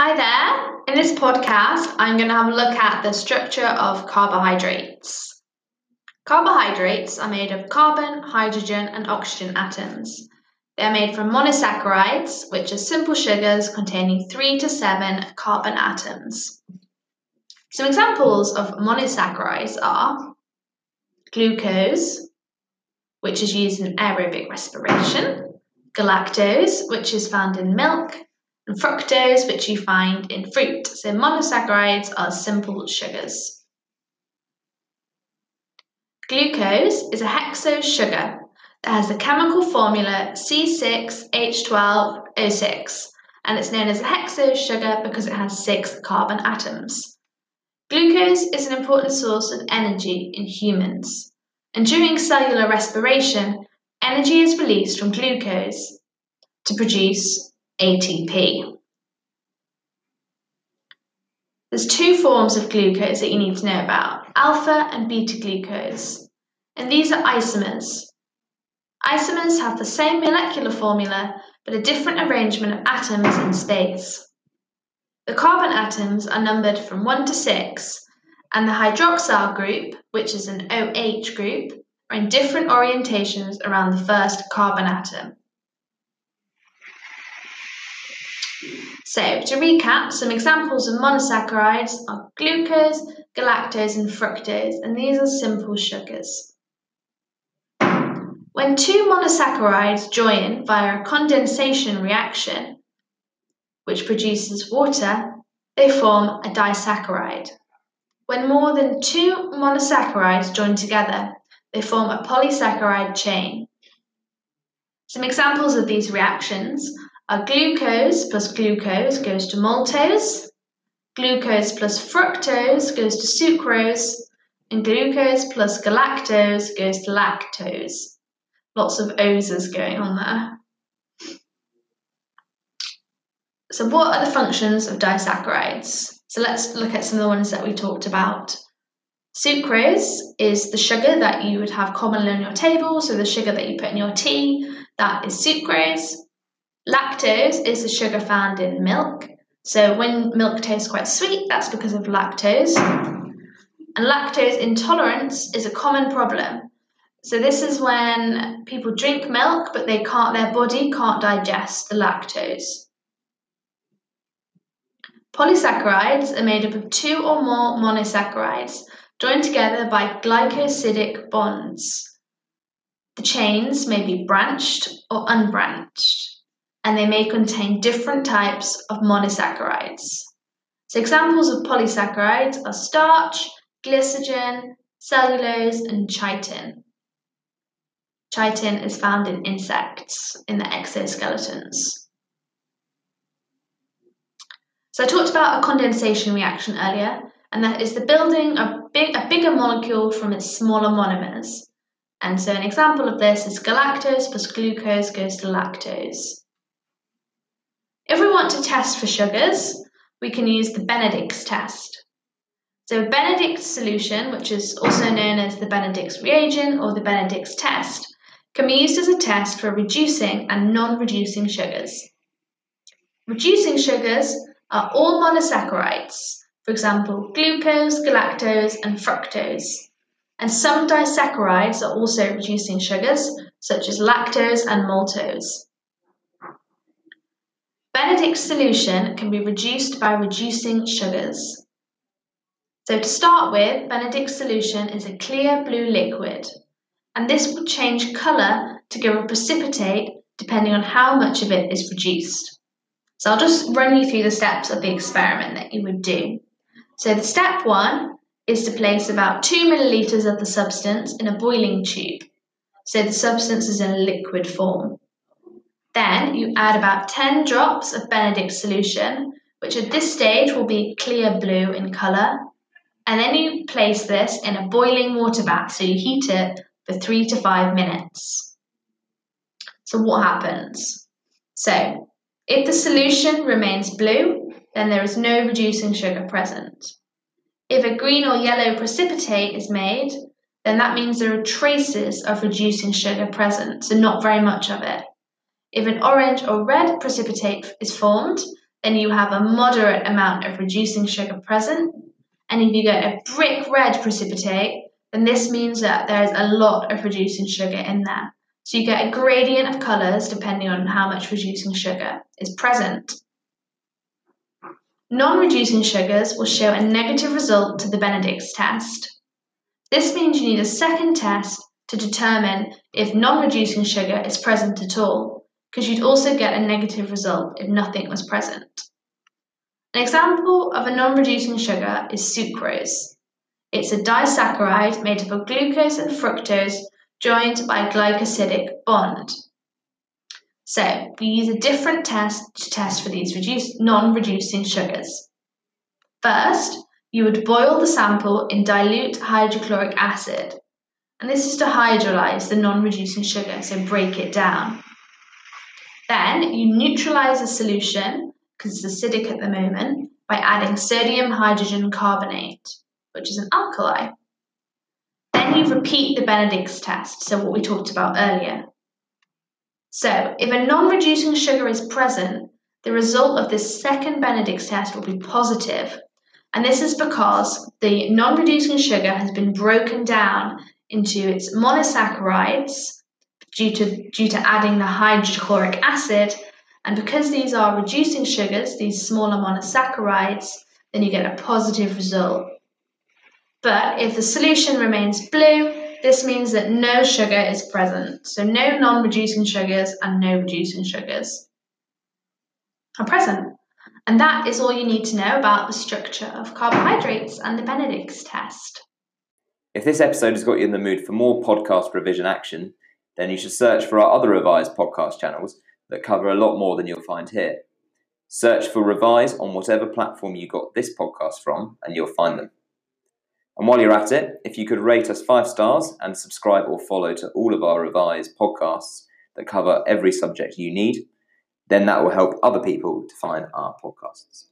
Hi there. In this podcast, I'm going to have a look at the structure of carbohydrates. Carbohydrates are made of carbon, hydrogen, and oxygen atoms. They are made from monosaccharides, which are simple sugars containing 3 to 7 carbon atoms. Some examples of monosaccharides are glucose, which is used in aerobic respiration, galactose, which is found in milk, and fructose, which you find in fruit. So monosaccharides are simple sugars. Glucose is a hexose sugar that has the chemical formula C6H12O6 and it's known as a hexose sugar because it has six carbon atoms. Glucose is an important source of energy in humans, and during cellular respiration, energy is released from glucose to produce ATP. There's two forms of glucose that you need to know about alpha and beta glucose, and these are isomers. Isomers have the same molecular formula but a different arrangement of atoms in space. The carbon atoms are numbered from 1 to 6, and the hydroxyl group, which is an OH group, are in different orientations around the first carbon atom. So, to recap, some examples of monosaccharides are glucose, galactose, and fructose, and these are simple sugars. When two monosaccharides join via a condensation reaction, which produces water, they form a disaccharide. When more than two monosaccharides join together, they form a polysaccharide chain. Some examples of these reactions a glucose plus glucose goes to maltose, glucose plus fructose goes to sucrose, and glucose plus galactose goes to lactose. Lots of O's going on there. So, what are the functions of disaccharides? So, let's look at some of the ones that we talked about. Sucrose is the sugar that you would have commonly on your table, so the sugar that you put in your tea, that is sucrose. Lactose is the sugar found in milk. So when milk tastes quite sweet, that's because of lactose. And lactose intolerance is a common problem. So this is when people drink milk, but they can't, their body can't digest the lactose. Polysaccharides are made up of two or more monosaccharides joined together by glycosidic bonds. The chains may be branched or unbranched and they may contain different types of monosaccharides. So examples of polysaccharides are starch, glycogen, cellulose, and chitin. Chitin is found in insects in the exoskeletons. So I talked about a condensation reaction earlier, and that is the building of big, a bigger molecule from its smaller monomers. And so an example of this is galactose plus glucose goes to lactose. If we want to test for sugars, we can use the Benedict's test. So Benedict's solution, which is also known as the Benedict's reagent or the Benedict's test, can be used as a test for reducing and non-reducing sugars. Reducing sugars are all monosaccharides, for example, glucose, galactose, and fructose. And some disaccharides are also reducing sugars, such as lactose and maltose. Benedict's solution can be reduced by reducing sugars. So to start with, Benedict's solution is a clear blue liquid, and this will change colour to give a precipitate depending on how much of it is reduced. So I'll just run you through the steps of the experiment that you would do. So the step one is to place about 2 millilitres of the substance in a boiling tube. So the substance is in liquid form. Then you add about 10 drops of Benedict solution, which at this stage will be clear blue in colour. And then you place this in a boiling water bath, so you heat it for three to five minutes. So what happens? So if the solution remains blue, then there is no reducing sugar present. If a green or yellow precipitate is made, then that means there are traces of reducing sugar present, so not very much of it. If an orange or red precipitate is formed, then you have a moderate amount of reducing sugar present. And if you get a brick red precipitate, then this means that there is a lot of reducing sugar in there. So you get a gradient of colours depending on how much reducing sugar is present. Non-reducing sugars will show a negative result to the Benedict's test. This means you need a second test to determine if non-reducing sugar is present at all, because you'd also get a negative result if nothing was present. An example of a non-reducing sugar is sucrose. It's a disaccharide made up of glucose and fructose joined by a glycosidic bond. So we use a different test to test for these non-reducing sugars. First, you would boil the sample in dilute hydrochloric acid, and this is to hydrolyze the non-reducing sugar, so break it down. Then you neutralize the solution, because it's acidic at the moment, by adding sodium hydrogen carbonate, which is an alkali. Then you repeat the Benedict's test, so what we talked about earlier. So, if a non reducing sugar is present, the result of this second Benedict's test will be positive, and this is because the non reducing sugar has been broken down into its monosaccharides due to, due to adding the hydrochloric acid. And because these are reducing sugars, these smaller monosaccharides, then you get a positive result. But if the solution remains blue, this means that no sugar is present. So no non-reducing sugars and no reducing sugars are present. And that is all you need to know about the structure of carbohydrates and the Benedict's test. If this episode has got you in the mood for more podcast revision action, then you should search for our other Revise podcast channels that cover a lot more than you'll find here. Search for Revise on whatever platform you got this podcast from, and you'll find them. And while you're at it, if you could rate us five stars and subscribe or follow to all of our revised podcasts that cover every subject you need, then that will help other people to find our podcasts.